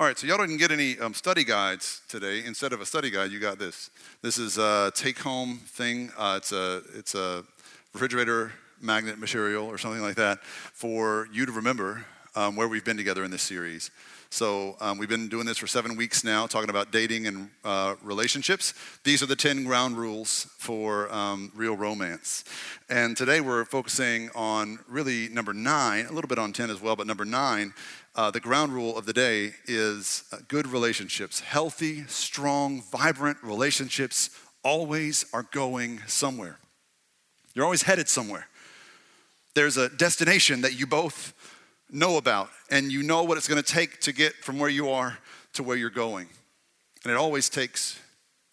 All right, so y'all didn't get any um, study guides today. Instead of a study guide, you got this. This is a take-home thing. Uh, it's a it's a refrigerator magnet material or something like that for you to remember um, where we've been together in this series. So um, we've been doing this for seven weeks now, talking about dating and uh, relationships. These are the 10 ground rules for um, real romance. And today we're focusing on really number nine, a little bit on 10 as well, but number nine, uh, the ground rule of the day is uh, good relationships. Healthy, strong, vibrant relationships always are going somewhere. You're always headed somewhere. There's a destination that you both know about, and you know what it's going to take to get from where you are to where you're going. And it always takes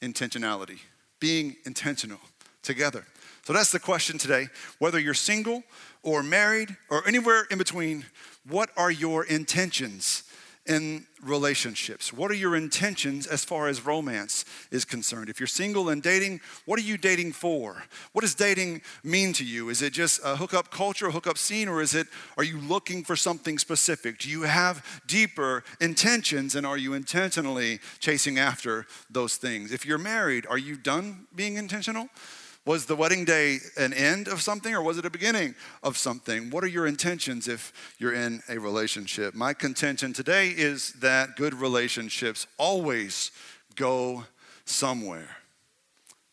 intentionality, being intentional together. So that's the question today. Whether you're single or married or anywhere in between, what are your intentions in relationships? What are your intentions as far as romance is concerned? If you're single and dating, what are you dating for? What does dating mean to you? Is it just a hookup culture, a hookup scene, or is it are you looking for something specific? Do you have deeper intentions and are you intentionally chasing after those things? If you're married, are you done being intentional? Was the wedding day an end of something or was it a beginning of something? What are your intentions if you're in a relationship? My contention today is that good relationships always go somewhere.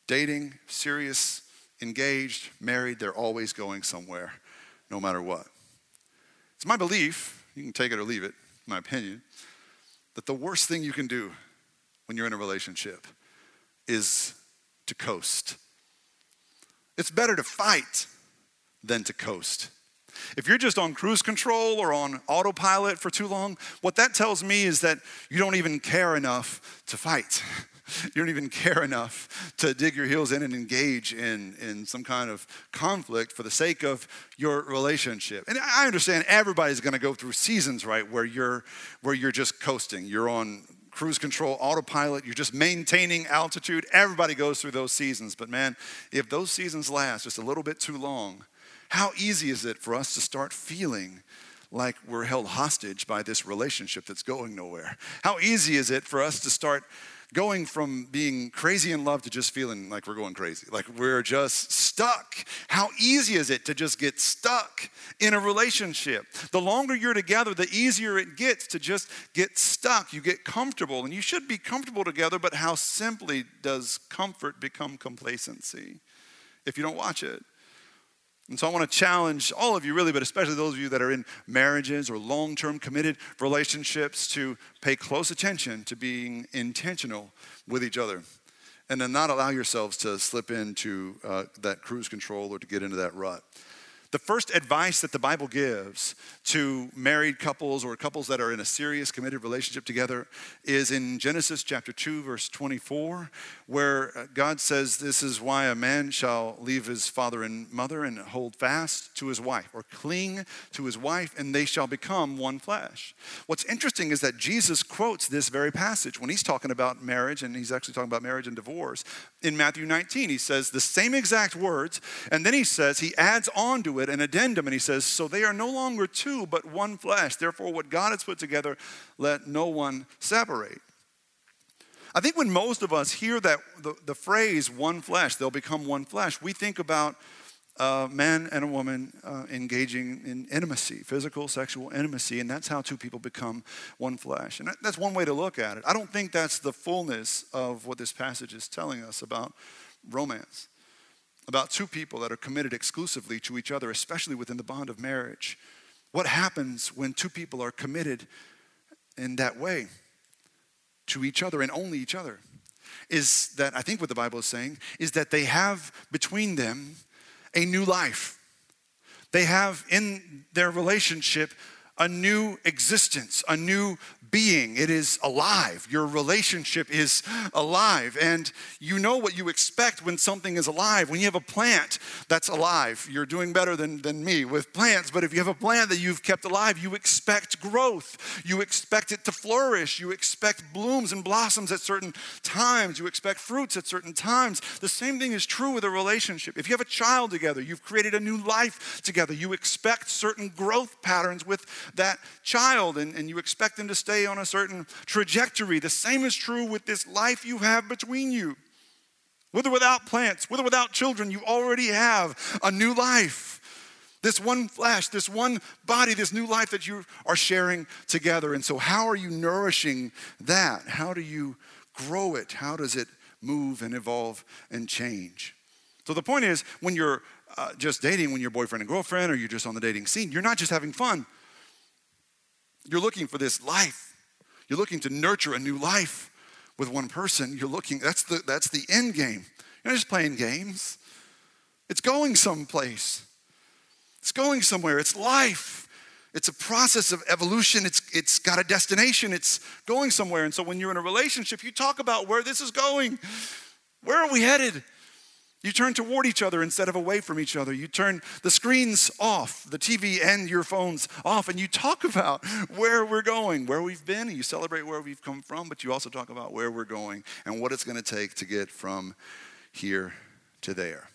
Dating, serious, engaged, married, they're always going somewhere, no matter what. It's my belief, you can take it or leave it, my opinion, that the worst thing you can do when you're in a relationship is to coast it's better to fight than to coast. If you're just on cruise control or on autopilot for too long, what that tells me is that you don't even care enough to fight. You don't even care enough to dig your heels in and engage in, in some kind of conflict for the sake of your relationship. And I understand everybody's gonna go through seasons, right, where you're where you're just coasting. You're on cruise control, autopilot, you're just maintaining altitude. Everybody goes through those seasons. But man, if those seasons last just a little bit too long, how easy is it for us to start feeling like we're held hostage by this relationship that's going nowhere? How easy is it for us to start going from being crazy in love to just feeling like we're going crazy, like we're just stuck. How easy is it to just get stuck in a relationship? The longer you're together, the easier it gets to just get stuck. You get comfortable, and you should be comfortable together, but how simply does comfort become complacency if you don't watch it? And so I want to challenge all of you, really, but especially those of you that are in marriages or long term committed relationships, to pay close attention to being intentional with each other and to not allow yourselves to slip into uh, that cruise control or to get into that rut. The first advice that the Bible gives to married couples or couples that are in a serious committed relationship together is in Genesis chapter 2, verse 24, where uh, God says, This is why a man shall leave his father and mother and hold fast to his wife, or cling to his wife, and they shall become one flesh. What's interesting is that Jesus quotes this very passage when he's talking about marriage, and he's actually talking about marriage and divorce. In Matthew 19, he says the same exact words, and then he says, he adds on to it it an addendum and he says, So they are no longer two, but one flesh. Therefore, what God has put together, let no one separate. I think when most of us hear that the, the phrase one flesh, they'll become one flesh, we think about a man and a woman uh, engaging in intimacy, physical, sexual intimacy, and that's how two people become one flesh. And that's one way to look at it. I don't think that's the fullness of what this passage is telling us about romance about two people that are committed exclusively to each other, especially within the bond of marriage. What happens when two people are committed in that way to each other and only each other? Is that, I think what the Bible is saying, is that they have between them a new life. They have in their relationship a new existence, a new being. It is alive. Your relationship is alive. And you know what you expect when something is alive. When you have a plant that's alive, you're doing better than, than me with plants. But if you have a plant that you've kept alive, you expect growth. You expect it to flourish. You expect blooms and blossoms at certain times. You expect fruits at certain times. The same thing is true with a relationship. If you have a child together, you've created a new life together. You expect certain growth patterns with that child and, and you expect them to stay on a certain trajectory. The same is true with this life you have between you. With or without plants, with or without children, you already have a new life. This one flesh, this one body, this new life that you are sharing together. And so, how are you nourishing that? How do you grow it? How does it move and evolve and change? So, the point is, when you're uh, just dating, when you're boyfriend and girlfriend, or you're just on the dating scene, you're not just having fun. You're looking for this life. You're looking to nurture a new life with one person. You're looking, that's the, that's the end game. You're not just playing games, it's going someplace. It's going somewhere. It's life. It's a process of evolution. It's, it's got a destination. It's going somewhere. And so when you're in a relationship, you talk about where this is going. Where are we headed? You turn toward each other instead of away from each other. You turn the screens off, the TV and your phones off, and you talk about where we're going, where we've been, and you celebrate where we've come from, but you also talk about where we're going and what it's going to take to get from here to there.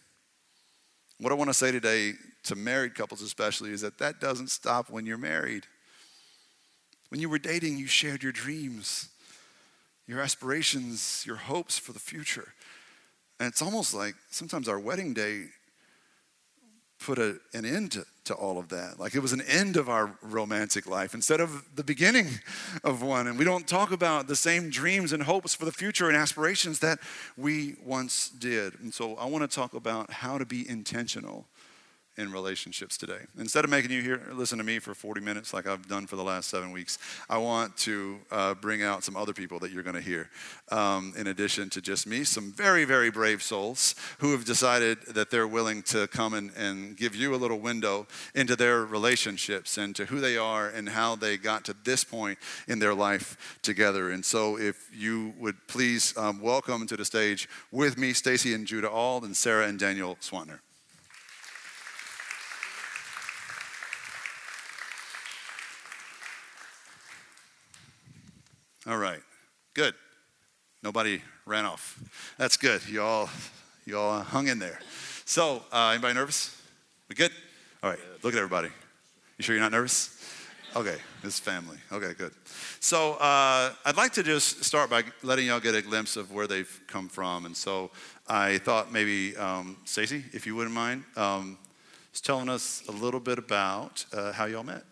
What I want to say today to married couples especially is that that doesn't stop when you're married. When you were dating, you shared your dreams, your aspirations, your hopes for the future. And it's almost like sometimes our wedding day put a, an end to, to all of that. Like it was an end of our romantic life instead of the beginning of one. And we don't talk about the same dreams and hopes for the future and aspirations that we once did. And so I want to talk about how to be intentional in relationships today. Instead of making you hear, listen to me for 40 minutes like I've done for the last seven weeks, I want to uh, bring out some other people that you're going to hear. Um, in addition to just me, some very, very brave souls who have decided that they're willing to come and, and give you a little window into their relationships and to who they are and how they got to this point in their life together. And so, if you would please um, welcome to the stage with me Stacy and Judah Auld and Sarah and Daniel Swantner. All right. Good. Nobody ran off. That's good. You all, you all hung in there. So, uh, anybody nervous? We good? All right. Look at everybody. You sure you're not nervous? Okay, this family. Okay, good. So uh, I'd like to just start by letting y'all get a glimpse of where they've come from. And so I thought maybe, um, Stacy, if you wouldn't mind, um, just telling us a little bit about uh, how y'all met.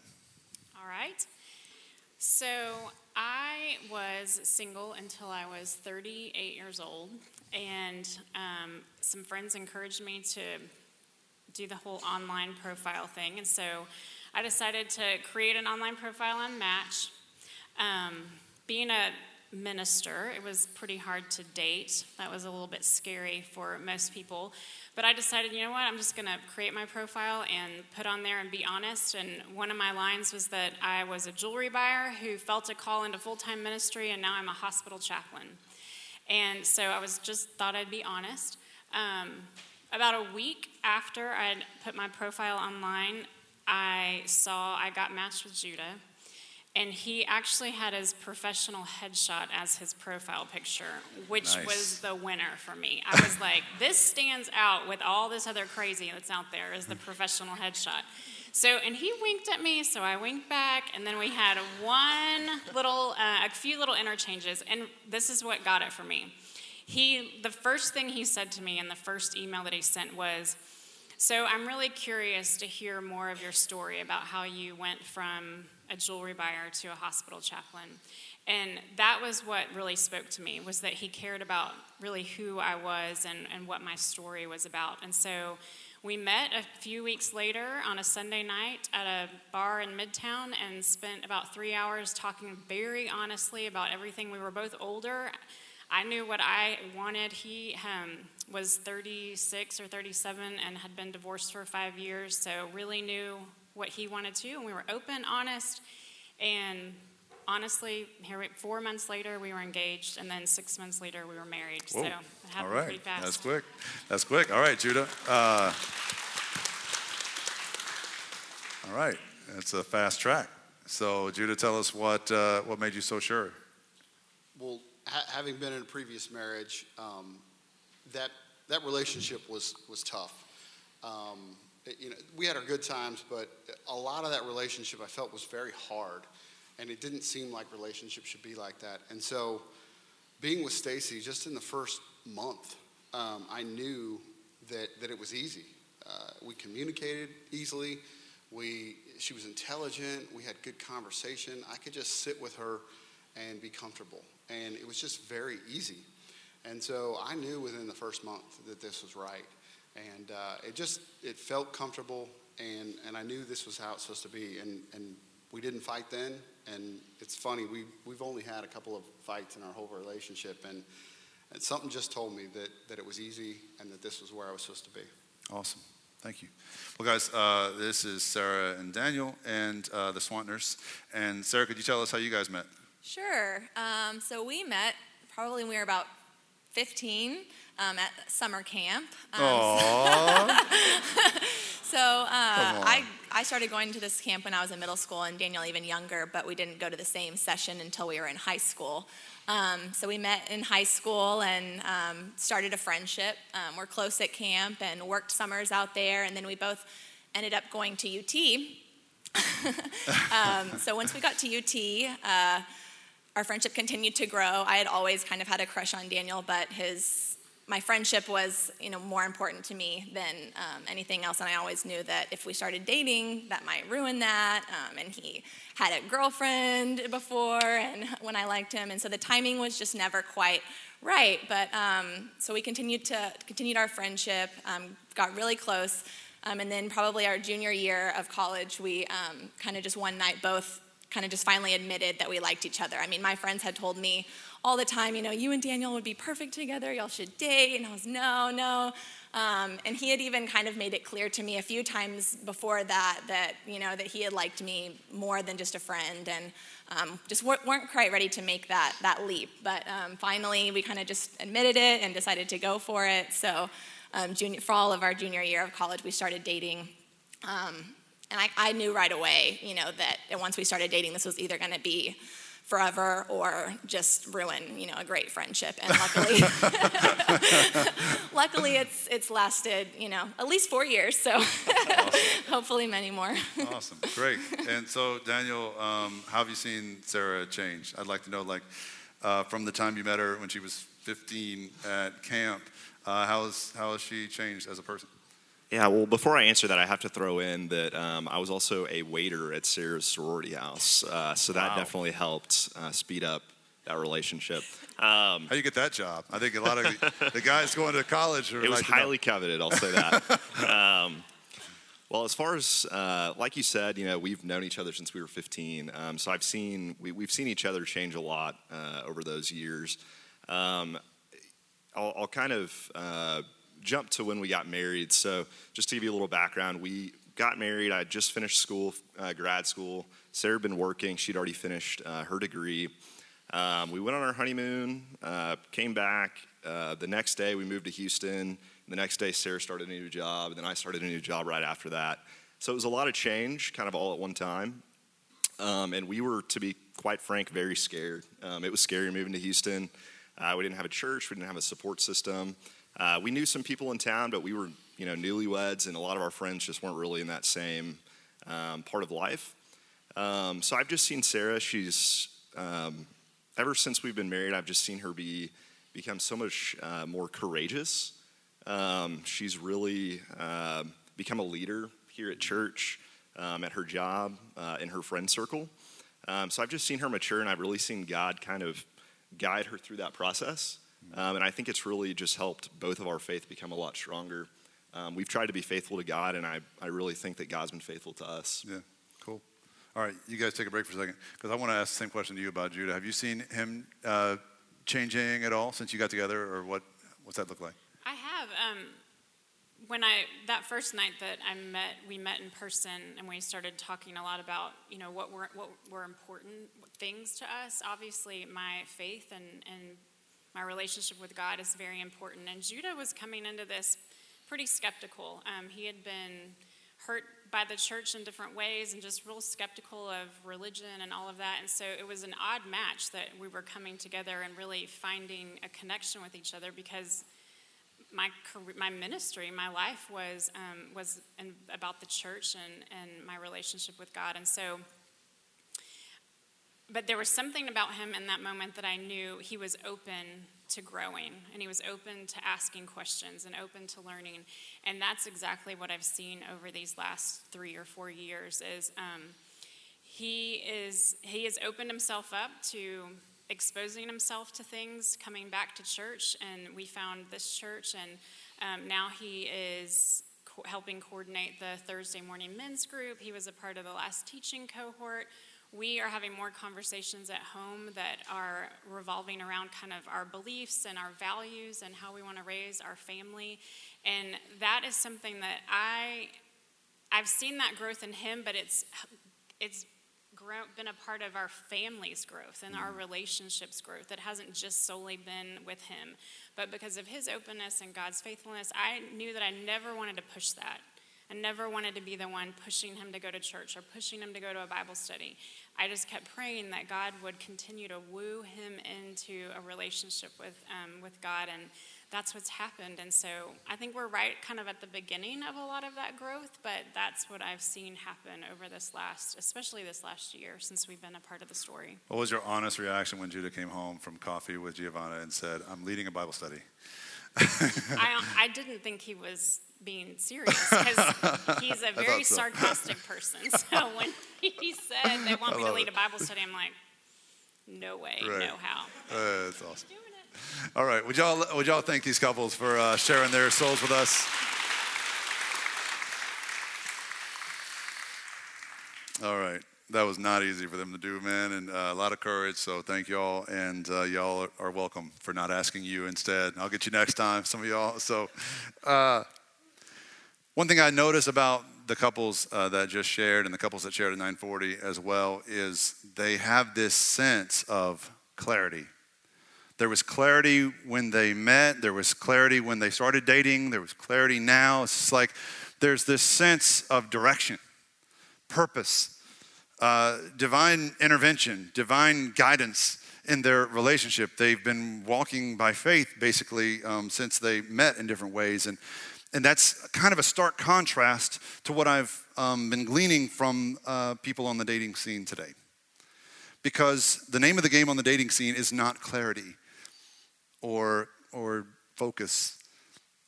All right. So I was single until I was 38 years old, and um, some friends encouraged me to do the whole online profile thing, and so I decided to create an online profile on Match. Um, being a minister, it was pretty hard to date. That was a little bit scary for most people. But I decided, you know what, I'm just going to create my profile and put on there and be honest. And one of my lines was that I was a jewelry buyer who felt a call into full time ministry, and now I'm a hospital chaplain. And so I was just thought I'd be honest. Um, about a week after I'd put my profile online, I saw I got matched with Judah and he actually had his professional headshot as his profile picture, which nice. was the winner for me. I was like, this stands out with all this other crazy that's out there is the professional headshot. So, and he winked at me, so I winked back, and then we had one little, uh, a few little interchanges, and this is what got it for me. He, the first thing he said to me in the first email that he sent was, so I'm really curious to hear more of your story about how you went from a jewelry buyer to a hospital chaplain. And that was what really spoke to me, was that he cared about really who I was and, and what my story was about. And so we met a few weeks later on a Sunday night at a bar in Midtown and spent about three hours talking very honestly about everything. We were both older. I knew what I wanted. He um, was 36 or 37 and had been divorced for five years, so really knew what he wanted to, and we were open, honest, and honestly, here four months later we were engaged, and then six months later we were married. Whoa. So it happened All right. pretty fast. That's quick. That's quick. All right, Judah. Uh, all right, that's a fast track. So, Judah, tell us what uh, what made you so sure. Well, ha- having been in a previous marriage, um, that that relationship was was tough. Um, you know, we had our good times, but a lot of that relationship I felt was very hard, and it didn't seem like relationships should be like that. And so, being with Stacy, just in the first month, um, I knew that that it was easy. Uh, we communicated easily. We, she was intelligent. We had good conversation. I could just sit with her and be comfortable, and it was just very easy. And so I knew within the first month that this was right and uh, it just it felt comfortable and and I knew this was how it's supposed to be and and we didn't fight then and it's funny we we've only had a couple of fights in our whole relationship and, and something just told me that that it was easy and that this was where I was supposed to be. Awesome. Thank you. Well, guys, uh, this is Sarah and Daniel and uh, the Swantners. And Sarah, could you tell us how you guys met? Sure. Um, so we met probably when we were about 15 um, at summer camp. Um, Aww. so uh, I, I started going to this camp when I was in middle school, and Daniel even younger, but we didn't go to the same session until we were in high school. Um, so we met in high school and um, started a friendship. Um, we're close at camp and worked summers out there, and then we both ended up going to UT. Um, so once we got to UT, uh, our friendship continued to grow. I had always kind of had a crush on Daniel, but his my friendship was you know more important to me than um, anything else. And i always knew that if we started dating that might ruin that. Um, and he had a girlfriend before and when i liked him. And so the timing was just never quite right. But um, so we continued to continued our friendship um, got really close. Um, and then probably our junior year of college we um, kind of just one night both kind of just finally admitted that we liked each other. I mean, my friends had told me all the time, you know, you and Daniel would be perfect together, y'all should date. And I was, no, no. Um, and he had even kind of made it clear to me a few times before that that, you know, that he had liked me more than just a friend and um, just weren't quite ready to make that, that leap. But um, finally, we kind of just admitted it and decided to go for it. So, um, junior, for all of our junior year of college, we started dating. Um, and I, I knew right away, you know, that once we started dating, this was either going to be forever or just ruin, you know, a great friendship. And luckily, luckily it's it's lasted, you know, at least four years. So awesome. hopefully many more. awesome, great. And so Daniel, um, how have you seen Sarah change? I'd like to know, like, uh, from the time you met her when she was 15 at camp, uh, how, is, how has she changed as a person? Yeah, well, before I answer that, I have to throw in that um, I was also a waiter at Sarah's sorority house, uh, so that wow. definitely helped uh, speed up that relationship. Um, How you get that job? I think a lot of the, the guys going to college are. It was like highly coveted. I'll say that. um, well, as far as uh, like you said, you know, we've known each other since we were 15. Um, so I've seen we, have seen each other change a lot uh, over those years. Um, I'll, I'll, kind of uh, jump to when we got married. So, just to give you a little background, we got married. I just finished school, uh, grad school. Sarah had been working. She'd already finished uh, her degree. Um, we went on our honeymoon, uh, came back. Uh, the next day, we moved to Houston. The next day, Sarah started a new job. And then I started a new job right after that. So, it was a lot of change, kind of all at one time. Um, and we were, to be quite frank, very scared. Um, it was scary moving to Houston. Uh, we didn't have a church, we didn't have a support system. Uh, we knew some people in town, but we were, you know, newlyweds, and a lot of our friends just weren't really in that same um, part of life. Um, so I've just seen Sarah. She's um, ever since we've been married, I've just seen her be become so much uh, more courageous. Um, she's really uh, become a leader here at church, um, at her job, uh, in her friend circle. Um, so I've just seen her mature, and I've really seen God kind of guide her through that process. Um, and I think it's really just helped both of our faith become a lot stronger. Um, we've tried to be faithful to God, and I, I really think that God's been faithful to us. Yeah, cool. All right, you guys take a break for a second because I want to ask the same question to you about Judah. Have you seen him uh, changing at all since you got together, or what? What's that look like? I have. Um, when I that first night that I met, we met in person, and we started talking a lot about you know what were what were important things to us. Obviously, my faith and and my relationship with God is very important. And Judah was coming into this pretty skeptical. Um, he had been hurt by the church in different ways and just real skeptical of religion and all of that. And so it was an odd match that we were coming together and really finding a connection with each other because my career, my ministry, my life was um, was in, about the church and and my relationship with God, and so. But there was something about him in that moment that I knew he was open to growing and he was open to asking questions and open to learning. And that's exactly what i've seen over these last three or four years is um, he is he has opened himself up to exposing himself to things coming back to church and we found this church and um, now he is co- helping coordinate the thursday morning men's group. He was a part of the last teaching cohort we are having more conversations at home that are revolving around kind of our beliefs and our values and how we want to raise our family. And that is something that i i've seen that growth in him but it's it's grown, been a part of our family's growth and our mm. relationships growth. It hasn't just solely been with him. But because of his openness and god's faithfulness i knew that i never wanted to push that I never wanted to be the one pushing him to go to church or pushing him to go to a Bible study. I just kept praying that God would continue to woo him into a relationship with, um, with God, and that's what's happened. And so I think we're right kind of at the beginning of a lot of that growth, but that's what I've seen happen over this last, especially this last year since we've been a part of the story. What was your honest reaction when Judah came home from coffee with Giovanna and said, I'm leading a Bible study? I, I didn't think he was being serious because he's a very so. sarcastic person. So when he said they want me to lead it. a Bible study, I'm like, no way, Right. no how. Uh, that's awesome. All right, would y'all, would y'all thank these couples for uh, sharing their souls with us? All right, that was not easy for them to do, man, and uh, a lot of courage. So thank y'all, and uh, y'all are, welcome for not asking you instead. I'll get you next time, some of y'all. So, uh, one thing I noticed about the couples uh, that just shared and the couples that shared at 940 as well is they have this sense of clarity. There was clarity when they met, there was clarity when they started dating, there was clarity now. It's like there's this sense of direction, purpose, uh, divine intervention, divine guidance in their relationship. They've been walking by faith basically um, since they met in different ways. And, and that's kind of a stark contrast to what I've um, been gleaning from uh, people on the dating scene today. Because the name of the game on the dating scene is not clarity or, or focus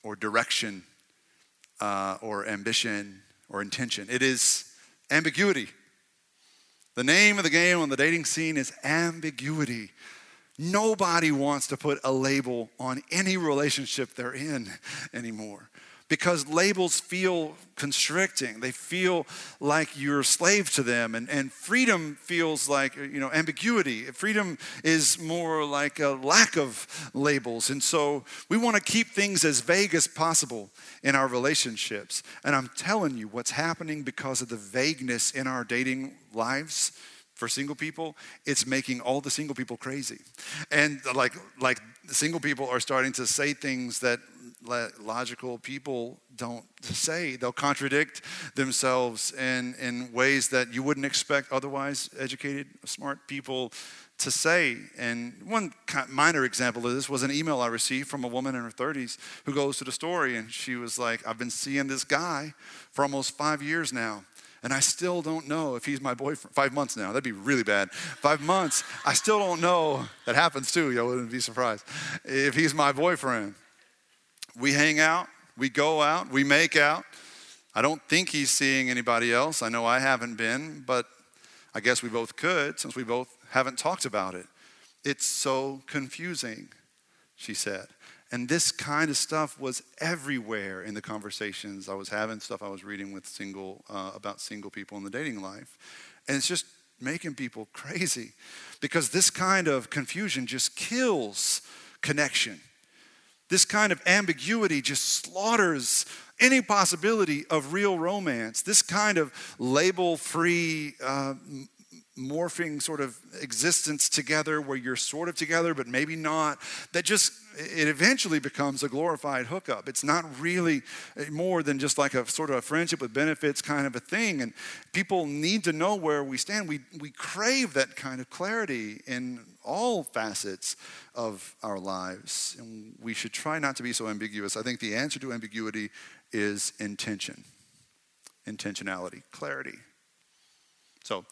or direction uh, or ambition or intention. It is ambiguity. The name of the game on the dating scene is ambiguity. Nobody wants to put a label on any relationship they're in anymore because labels feel constricting. They feel like you're a slave to them. And, and freedom feels like, you know, ambiguity. Freedom is more like a lack of labels. And so we want to keep things as vague as possible in our relationships. And I'm telling you, what's happening because of the vagueness in our dating lives for single people, it's making all the single people crazy. And like like single people are starting to say things that logical people don't say. They'll contradict themselves in, in ways that you wouldn't expect otherwise educated, smart people to say. And one minor example of this was an email I received from a woman in her 30s who goes to the story and she was like, I've been seeing this guy for almost five years now. And I still don't know if he's my boyfriend. Five months now. That'd be really bad. Five months. I still don't know. That happens too. You wouldn't be surprised. If he's my boyfriend. We hang out. We go out. We make out. I don't think he's seeing anybody else. I know I haven't been, but I guess we both could since we both haven't talked about it. It's so confusing, she said. And this kind of stuff was everywhere in the conversations I was having, stuff I was reading with single uh, about single people in the dating life, and it's just making people crazy because this kind of confusion just kills connection. This kind of ambiguity just slaughters any possibility of real romance. This kind of label-free uh, m- morphing sort of existence together where you're sort of together but maybe not that just it eventually becomes a glorified hookup. It's not really more than just like a sort of a friendship with benefits kind of a thing. And people need to know where we stand. We we crave that kind of clarity in all facets of our lives. And we should try not to be so ambiguous. I think the answer to ambiguity is intention. Intentionality. Clarity. So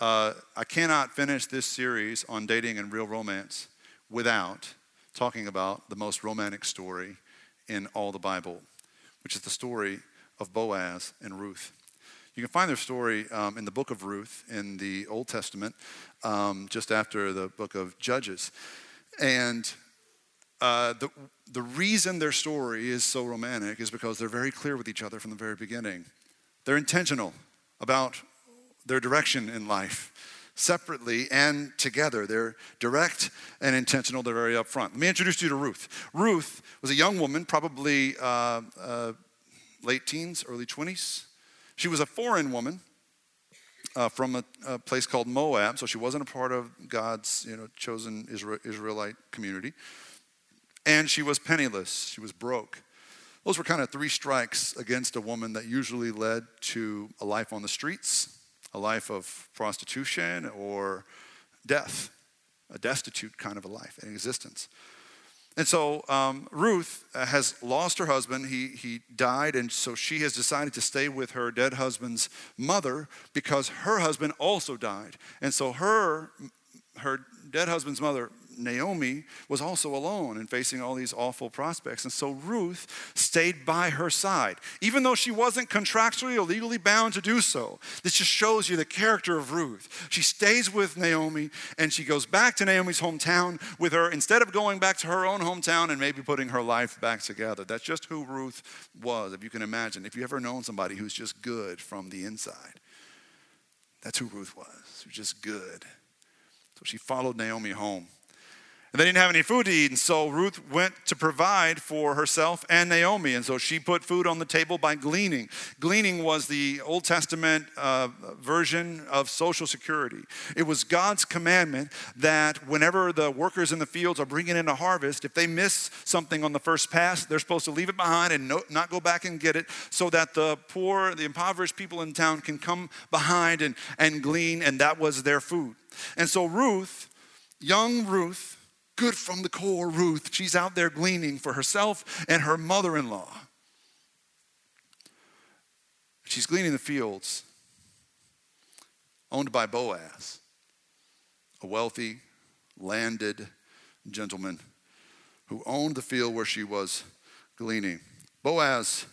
uh, I cannot finish this series on dating and real romance without talking about the most romantic story in all the Bible, which is the story of Boaz and Ruth. You can find their story um, in the book of Ruth in the Old Testament, um, just after the book of Judges. And uh, the, the reason their story is so romantic is because they're very clear with each other from the very beginning. They're intentional about their direction in life separately and together. They're direct and intentional, they're very upfront. Let me introduce you to Ruth. Ruth was a young woman, probably uh, uh, late teens, early 20s. She was a foreign woman. Uh, from a, a, place called Moab, so she wasn't a part of God's you know, chosen Israel, Israelite community. And she was penniless, she was broke. Those were kind of three strikes against a woman that usually led to a life on the streets a life of prostitution or death, a destitute kind of a life, an existence. And so um, Ruth has lost her husband. He, he died, and so she has decided to stay with her dead husband's mother because her husband also died. And so her, her dead husband's mother Naomi was also alone and facing all these awful prospects. And so Ruth stayed by her side, even though she wasn't contractually or legally bound to do so. This just shows you the character of Ruth. She stays with Naomi and she goes back to Naomi's hometown with her instead of going back to her own hometown and maybe putting her life back together. That's just who Ruth was, if you can imagine. If you've ever known somebody who's just good from the inside, that's who Ruth was. She was just good. So she followed Naomi home. And they didn't have any food to eat, and so Ruth went to provide for herself and Naomi. And so she put food on the table by gleaning. Gleaning was the Old Testament uh, version of Social Security. It was God's commandment that whenever the workers in the fields are bringing in a harvest, if they miss something on the first pass, they're supposed to leave it behind and no, not go back and get it so that the poor, the impoverished people in town can come behind and, and glean, and that was their food. And so Ruth, young Ruth, good from the core Ruth. She's out there gleaning for herself and her mother in law. She's gleaning the fields owned by Boaz, a wealthy, landed gentleman who owned the field where she was gleaning. Boaz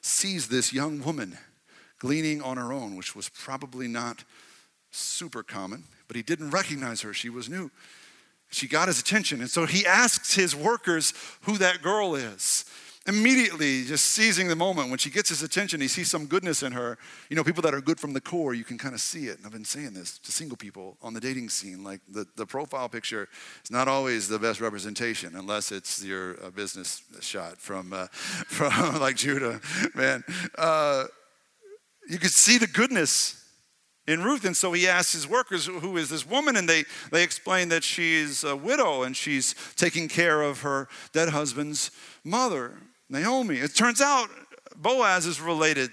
sees this young woman gleaning on her own, which was probably not super common, but he didn't recognize her. She was new. She got his attention. And so he asks his workers who that girl is. Immediately, just seizing the moment, when she gets his attention, he sees some goodness in her. You know, people that are good from the core, you can kind of see it. And I've been saying this to single people on the dating scene. Like the, the profile picture is not always the best representation unless it's your uh, business shot from, uh, from like Judah. Man, uh, you could see the goodness in Ruth. And so he asks his workers, Who is this woman? And they, they explain that she's a widow and she's taking care of her dead husband's mother, Naomi. It turns out Boaz is related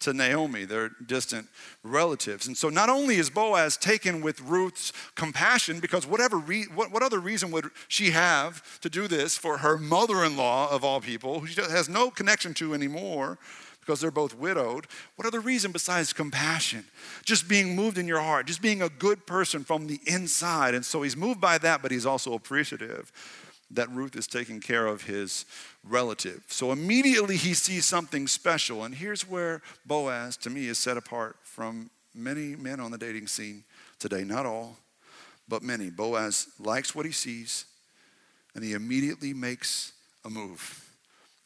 to Naomi, they're distant relatives. And so not only is Boaz taken with Ruth's compassion, because whatever re- what, what other reason would she have to do this for her mother in law, of all people, who she has no connection to anymore? Because they're both widowed. What other reason besides compassion? Just being moved in your heart, just being a good person from the inside. And so he's moved by that, but he's also appreciative that Ruth is taking care of his relative. So immediately he sees something special. And here's where Boaz, to me, is set apart from many men on the dating scene today. Not all, but many. Boaz likes what he sees, and he immediately makes a move.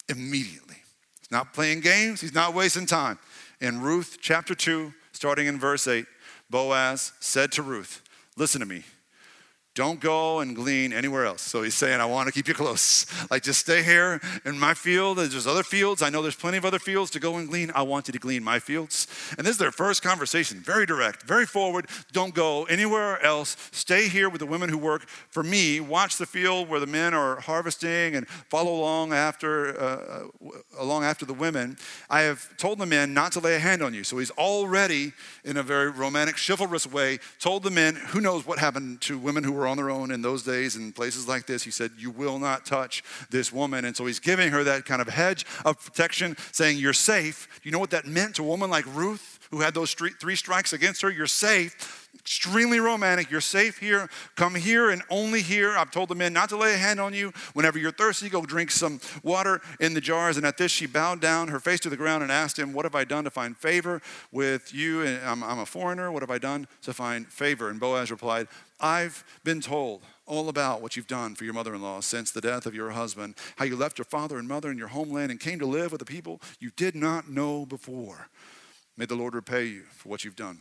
Immediately. He's not playing games, he's not wasting time. In Ruth chapter 2, starting in verse 8, Boaz said to Ruth, Listen to me. Don't go and glean anywhere else. So he's saying, I want to keep you close. Like, just stay here in my field. There's other fields. I know there's plenty of other fields to go and glean. I want you to glean my fields. And this is their first conversation. Very direct, very forward. Don't go anywhere else. Stay here with the women who work for me. Watch the field where the men are harvesting and follow along after, uh, uh along after the women. I have told the men not to lay a hand on you. So he's already, in a very romantic, chivalrous way, told the men, who knows what happened to women who were were on their own in those days in places like this. He said, You will not touch this woman. And so he's giving her that kind of hedge of protection, saying, You're safe. Do you know what that meant to a woman like Ruth, who had those three strikes against her? You're safe extremely romantic. You're safe here. Come here and only here. I've told the men not to lay a hand on you. Whenever you're thirsty, go drink some water in the jars. And at this, she bowed down her face to the ground and asked him, What have I done to find favor with you? And I'm, I'm a foreigner. What have I done to find favor? And Boaz replied, I've been told all about what you've done for your mother in law since the death of your husband, how you left your father and mother in your homeland and came to live with the people you did not know before. May the Lord repay you for what you've done.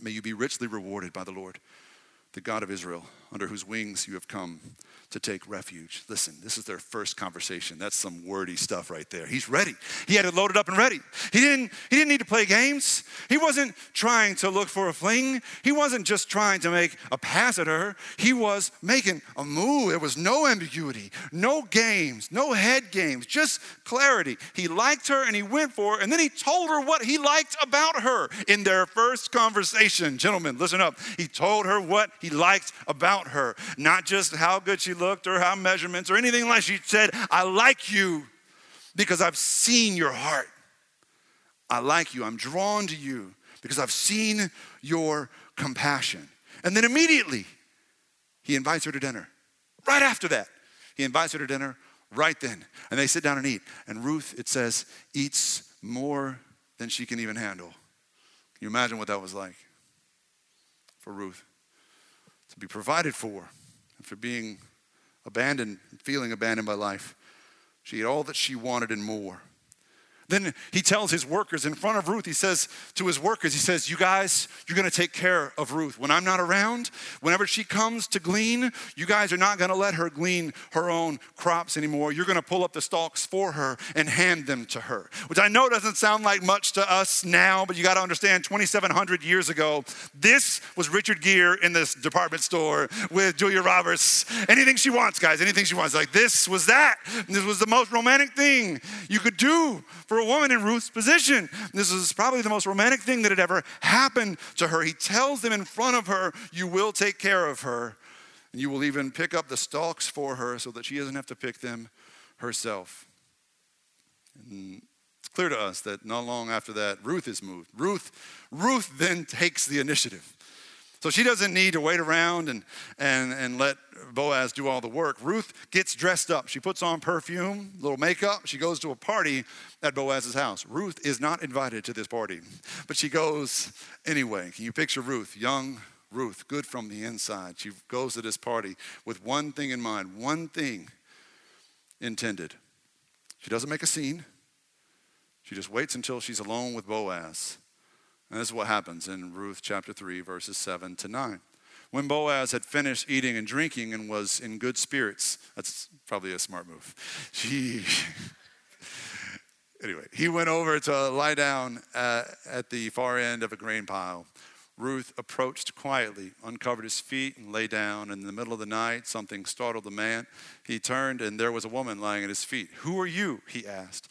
May you be richly rewarded by the Lord, the God of Israel, under whose wings you have come to take refuge. Listen, this is their first conversation. That's some wordy stuff right there. He's ready. He had it loaded up and ready. He didn't, he didn't need to play games. He wasn't trying to look for a fling. He wasn't just trying to make a pass at her. He was making a move. There was no ambiguity, no games, no head games, just clarity. He liked her and he went for her, and then he told her what he liked about her in their first conversation. Gentlemen, listen up. He told her what he liked about her, not just how good she looked or how measurements or anything like she said i like you because i've seen your heart. I like you. I'm drawn to you because i've seen your compassion. And then immediately he invites her to dinner. Right after that he invites her to dinner right then. And they sit down and eat. And ruth it says eats more than she can even handle. Can you imagine what that was like for ruth to be provided for for being abandoned, feeling abandoned by life. She had all that she wanted and more. Then he tells his workers in front of Ruth, he says to his workers, he says, You guys, you're gonna take care of Ruth. When I'm not around, whenever she comes to glean, you guys are not gonna let her glean her own crops anymore. You're gonna pull up the stalks for her and hand them to her. Which I know doesn't sound like much to us now, but you gotta understand 2,700 years ago, this was Richard Gere in this department store with Julia Roberts. Anything she wants, guys, anything she wants. Like this was that. This was the most romantic thing you could do for for a woman in Ruth's position. This is probably the most romantic thing that had ever happened to her. He tells them in front of her, You will take care of her, and you will even pick up the stalks for her so that she doesn't have to pick them herself. And it's clear to us that not long after that, Ruth is moved. Ruth, Ruth then takes the initiative. So she doesn't need to wait around and, and, and let Boaz do all the work. Ruth gets dressed up. She puts on perfume, little makeup. She goes to a party at Boaz's house. Ruth is not invited to this party, but she goes anyway. Can you picture Ruth, young Ruth, good from the inside? She goes to this party with one thing in mind, one thing intended. She doesn't make a scene, she just waits until she's alone with Boaz and this is what happens in Ruth chapter 3, verses 7 to 9. When Boaz had finished eating and drinking and was in good spirits, that's probably a smart move. Gee. anyway, he went over to lie down at the far end of a grain pile. Ruth approached quietly, uncovered his feet, and lay down. In the middle of the night, something startled the man. He turned, and there was a woman lying at his feet. Who are you? he asked.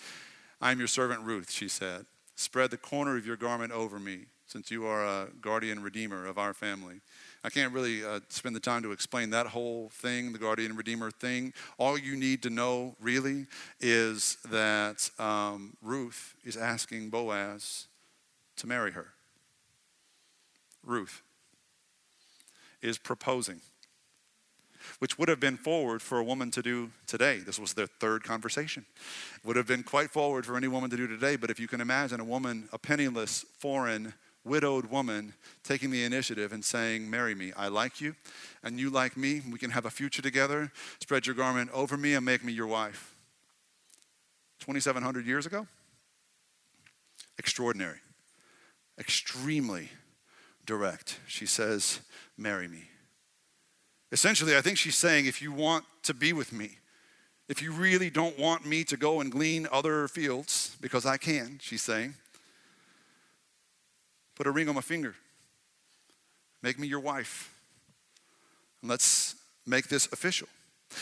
I'm your servant Ruth, she said. Spread the corner of your garment over me, since you are a guardian redeemer of our family. I can't really uh, spend the time to explain that whole thing, the guardian redeemer thing. All you need to know, really, is that um, Ruth is asking Boaz to marry her. Ruth is proposing which would have been forward for a woman to do today. This was their third conversation. Would have been quite forward for any woman to do today, but if you can imagine a woman, a penniless, foreign, widowed woman taking the initiative and saying, Marry me. I like you, and you like me. We can have a future together. Spread your garment over me and make me your wife. 2,700 years ago? Extraordinary. Extremely direct. She says, Marry me. Essentially, I think she's saying if you want to be with me, if you really don't want me to go and glean other fields, because I can, she's saying, put a ring on my finger. Make me your wife. And let's make this official.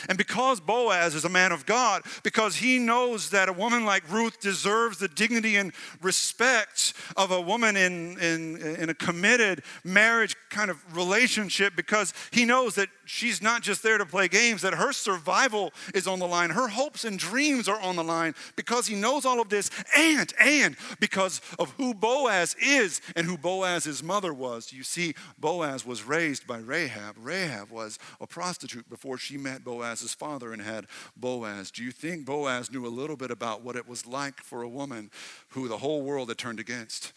And because Boaz is a man of God, because he knows that a woman like Ruth deserves the dignity and respect of a woman in, in, in a committed marriage kind of relationship, because he knows that she's not just there to play games, that her survival is on the line, her hopes and dreams are on the line, because he knows all of this, and, and because of who Boaz is and who Boaz's mother was. You see, Boaz was raised by Rahab. Rahab was a prostitute before she met Boaz Boaz's father and had Boaz. Do you think Boaz knew a little bit about what it was like for a woman who the whole world had turned against,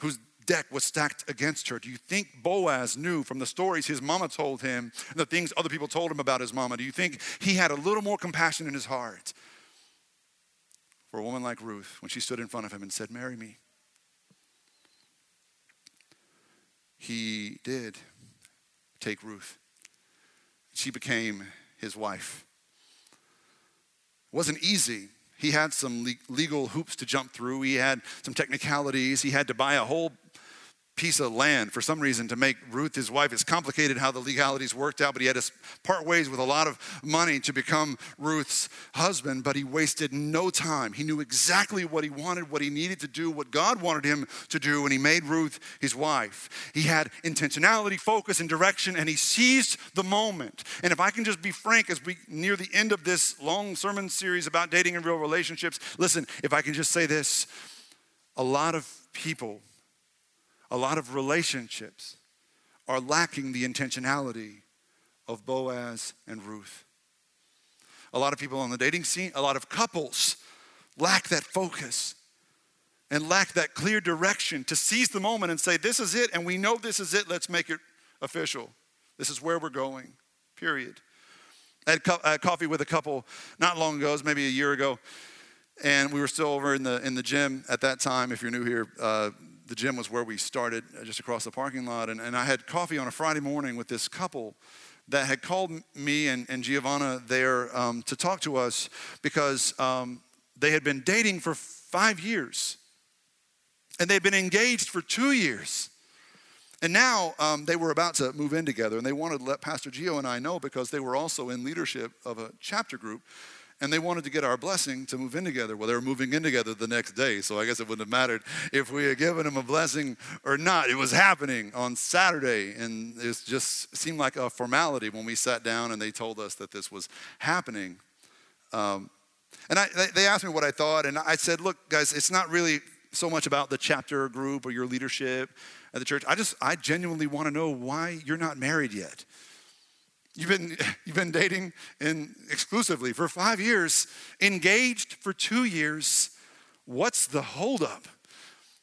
whose deck was stacked against her? Do you think Boaz knew from the stories his mama told him and the things other people told him about his mama? Do you think he had a little more compassion in his heart for a woman like Ruth when she stood in front of him and said, Marry me? He did take Ruth. She became his wife. It wasn't easy. He had some legal hoops to jump through. He had some technicalities. He had to buy a whole piece of land for some reason to make Ruth his wife. It's complicated how the legalities worked out, but he had to part ways with a lot of money to become Ruth's husband, but he wasted no time. He knew exactly what he wanted, what he needed to do, what God wanted him to do, and he made Ruth his wife. He had intentionality, focus, and direction, and he seized the moment. And if I can just be frank as we near the end of this long sermon series about dating and real relationships, listen, if I can just say this, a lot of people a lot of relationships are lacking the intentionality of Boaz and Ruth. A lot of people on the dating scene, a lot of couples lack that focus and lack that clear direction to seize the moment and say, This is it, and we know this is it, let's make it official. This is where we're going, period. I had, co- I had coffee with a couple not long ago, it maybe a year ago, and we were still over in the, in the gym at that time. If you're new here, uh, the gym was where we started, uh, just across the parking lot. And, and I had coffee on a Friday morning with this couple that had called me and, and Giovanna there um, to talk to us because um, they had been dating for five years and they'd been engaged for two years. And now um, they were about to move in together, and they wanted to let Pastor Gio and I know because they were also in leadership of a chapter group and they wanted to get our blessing to move in together. Well, they were moving in together the next day, so I guess it wouldn't have mattered if we had given them a blessing or not. It was happening on Saturday, and it just seemed like a formality when we sat down and they told us that this was happening. Um, and I, they asked me what I thought, and I said, "Look, guys, it's not really so much about the chapter group or your leadership at the church. I just, I genuinely want to know why you're not married yet." You've been, you've been dating in exclusively for five years, engaged for two years. What's the holdup?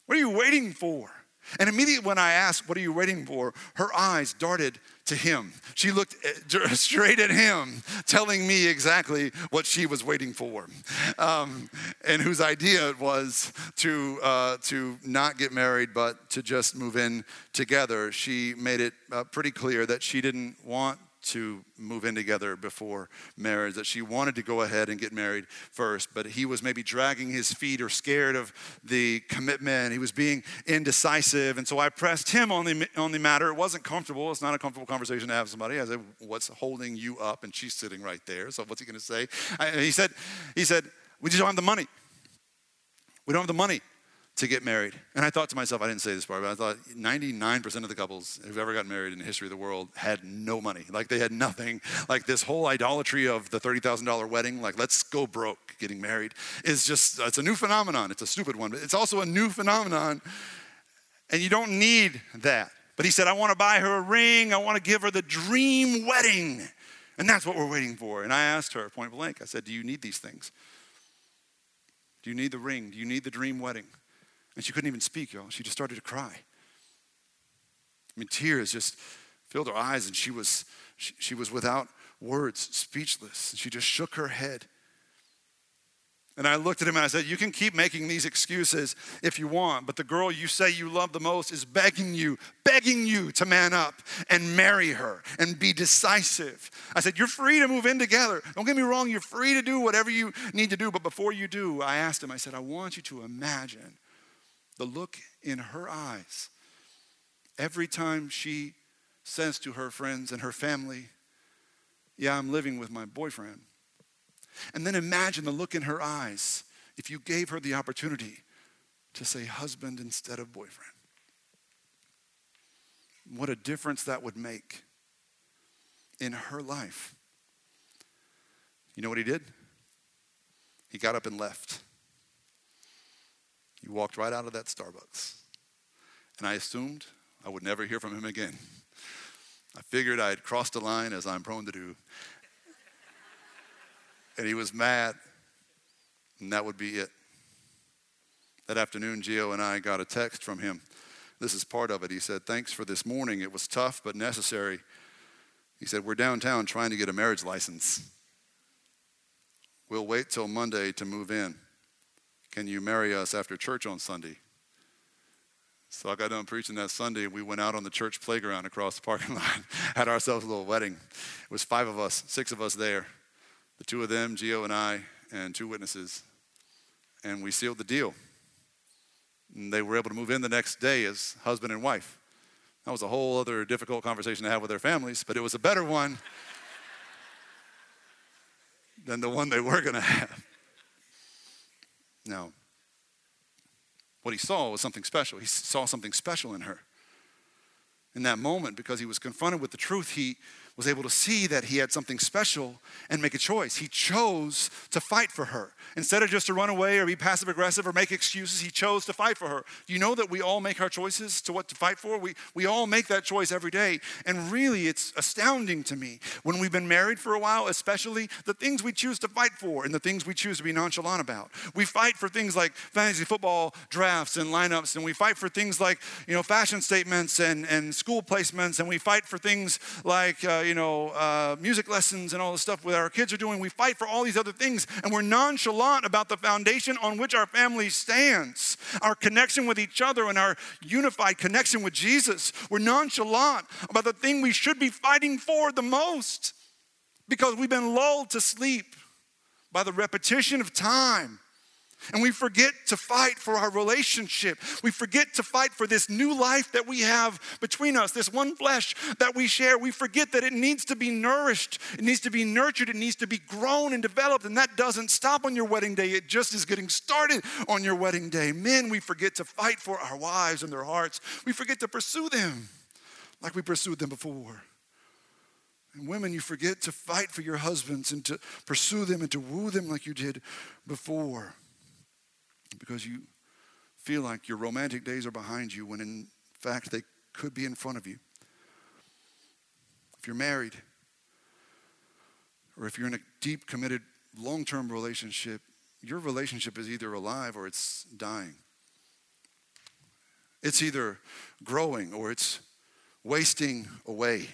What are you waiting for? And immediately when I asked, What are you waiting for? her eyes darted to him. She looked straight at him, telling me exactly what she was waiting for, um, and whose idea it was to, uh, to not get married, but to just move in together. She made it uh, pretty clear that she didn't want to move in together before marriage, that she wanted to go ahead and get married first, but he was maybe dragging his feet or scared of the commitment. He was being indecisive. And so I pressed him on the, on the matter. It wasn't comfortable. It's not a comfortable conversation to have somebody. I said, What's holding you up? And she's sitting right there. So what's he going to say? I, he said, he said, We just don't have the money. We don't have the money to get married. And I thought to myself, I didn't say this part, but I thought 99% of the couples who've ever gotten married in the history of the world had no money. Like they had nothing. Like this whole idolatry of the $30,000 wedding, like let's go broke getting married, is just, it's a new phenomenon. It's a stupid one, but it's also a new phenomenon. And you don't need that. But he said, I want to buy her a ring. I want to give her the dream wedding. And that's what we're waiting for. And I asked her point blank, I said, Do you need these things? Do you need the ring? Do you need the dream wedding? And she couldn't even speak, y'all. She just started to cry. I mean, tears just filled her eyes, and she was, she, she was without words, speechless. And She just shook her head. And I looked at him and I said, You can keep making these excuses if you want, but the girl you say you love the most is begging you, begging you to man up and marry her and be decisive. I said, You're free to move in together. Don't get me wrong, you're free to do whatever you need to do. But before you do, I asked him, I said, I want you to imagine the look in her eyes every time she says to her friends and her family, Yeah, I'm living with my boyfriend. And then imagine the look in her eyes if you gave her the opportunity to say husband instead of boyfriend. What a difference that would make in her life. You know what he did? He got up and left. He walked right out of that Starbucks. And I assumed I would never hear from him again. I figured I had crossed a line, as I'm prone to do, and he was mad, and that would be it. That afternoon, Gio and I got a text from him. This is part of it. He said, Thanks for this morning. It was tough but necessary. He said, We're downtown trying to get a marriage license. We'll wait till Monday to move in. Can you marry us after church on Sunday? So I got done preaching that Sunday, and we went out on the church playground across the parking lot, had ourselves a little wedding. It was five of us, six of us there the two of them, Gio and I, and two witnesses. And we sealed the deal. And they were able to move in the next day as husband and wife. That was a whole other difficult conversation to have with their families, but it was a better one than the one they were going to have. Now, what he saw was something special. He saw something special in her. In that moment, because he was confronted with the truth, he was able to see that he had something special and make a choice. He chose to fight for her. Instead of just to run away or be passive aggressive or make excuses, he chose to fight for her. You know that we all make our choices to what to fight for? We, we all make that choice every day. And really, it's astounding to me when we've been married for a while, especially the things we choose to fight for and the things we choose to be nonchalant about. We fight for things like fantasy football drafts and lineups, and we fight for things like, you know, fashion statements and, and school placements, and we fight for things like, uh, you know, uh, music lessons and all the stuff that our kids are doing. We fight for all these other things, and we're nonchalant about the foundation on which our family stands, our connection with each other, and our unified connection with Jesus. We're nonchalant about the thing we should be fighting for the most because we've been lulled to sleep by the repetition of time and we forget to fight for our relationship. We forget to fight for this new life that we have between us, this one flesh that we share. We forget that it needs to be nourished, it needs to be nurtured, it needs to be grown and developed. And that doesn't stop on your wedding day, it just is getting started on your wedding day. Men, we forget to fight for our wives and their hearts. We forget to pursue them like we pursued them before. And women, you forget to fight for your husbands and to pursue them and to woo them like you did before because you feel like your romantic days are behind you when in fact they could be in front of you. If you're married, or if you're in a deep, committed, long term relationship, your relationship is either alive or it's dying. It's either growing or it's wasting away.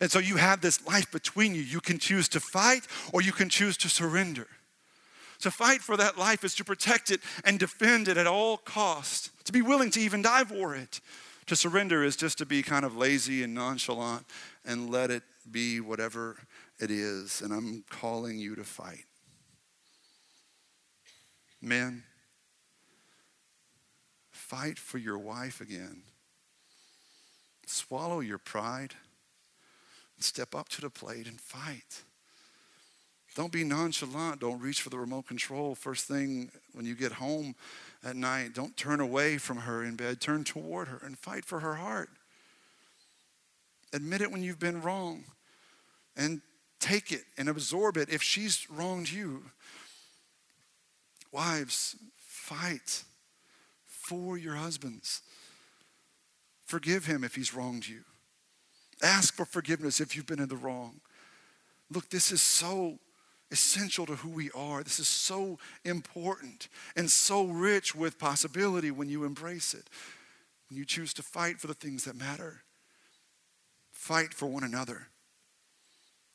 And so you have this life between you. You can choose to fight or you can choose to surrender. To fight for that life is to protect it and defend it at all cost, to be willing to even die for it. To surrender is just to be kind of lazy and nonchalant and let it be whatever it is. And I'm calling you to fight. Men, fight for your wife again. Swallow your pride. Step up to the plate and fight. Don't be nonchalant. Don't reach for the remote control first thing when you get home at night. Don't turn away from her in bed. Turn toward her and fight for her heart. Admit it when you've been wrong and take it and absorb it if she's wronged you. Wives, fight for your husbands. Forgive him if he's wronged you. Ask for forgiveness if you've been in the wrong. Look, this is so essential to who we are. This is so important and so rich with possibility when you embrace it. When you choose to fight for the things that matter, fight for one another.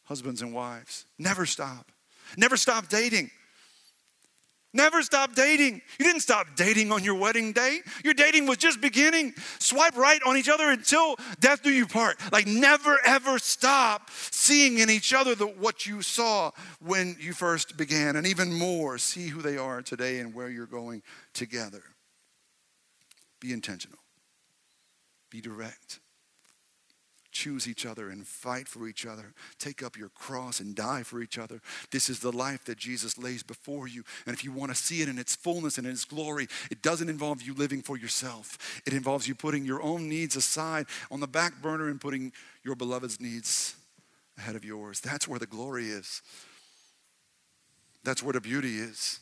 Husbands and wives, never stop. Never stop dating. Never stop dating. You didn't stop dating on your wedding day. Your dating was just beginning. Swipe right on each other until death do you part. Like, never ever stop seeing in each other the, what you saw when you first began. And even more, see who they are today and where you're going together. Be intentional, be direct choose each other and fight for each other. Take up your cross and die for each other. This is the life that Jesus lays before you. And if you want to see it in its fullness and in its glory, it doesn't involve you living for yourself. It involves you putting your own needs aside on the back burner and putting your beloved's needs ahead of yours. That's where the glory is. That's where the beauty is.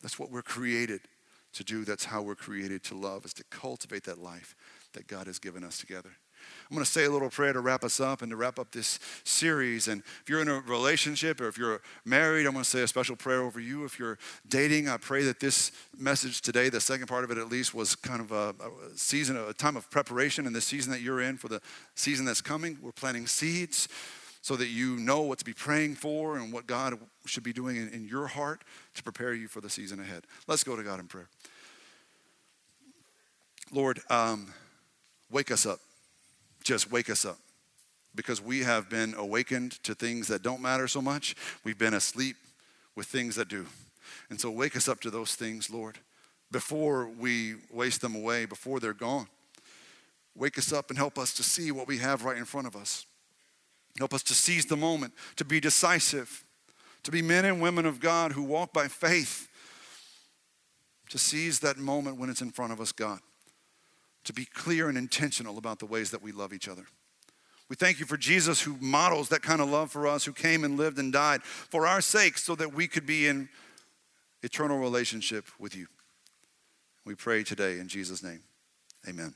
That's what we're created to do. That's how we're created to love, is to cultivate that life that God has given us together. I'm going to say a little prayer to wrap us up and to wrap up this series. And if you're in a relationship or if you're married, I'm going to say a special prayer over you. If you're dating, I pray that this message today, the second part of it at least, was kind of a, a season, a time of preparation in the season that you're in for the season that's coming. We're planting seeds so that you know what to be praying for and what God should be doing in, in your heart to prepare you for the season ahead. Let's go to God in prayer. Lord, um, wake us up just wake us up because we have been awakened to things that don't matter so much. We've been asleep with things that do. And so wake us up to those things, Lord, before we waste them away, before they're gone. Wake us up and help us to see what we have right in front of us. Help us to seize the moment, to be decisive, to be men and women of God who walk by faith, to seize that moment when it's in front of us, God to be clear and intentional about the ways that we love each other. We thank you for Jesus who models that kind of love for us, who came and lived and died for our sake so that we could be in eternal relationship with you. We pray today in Jesus' name. Amen.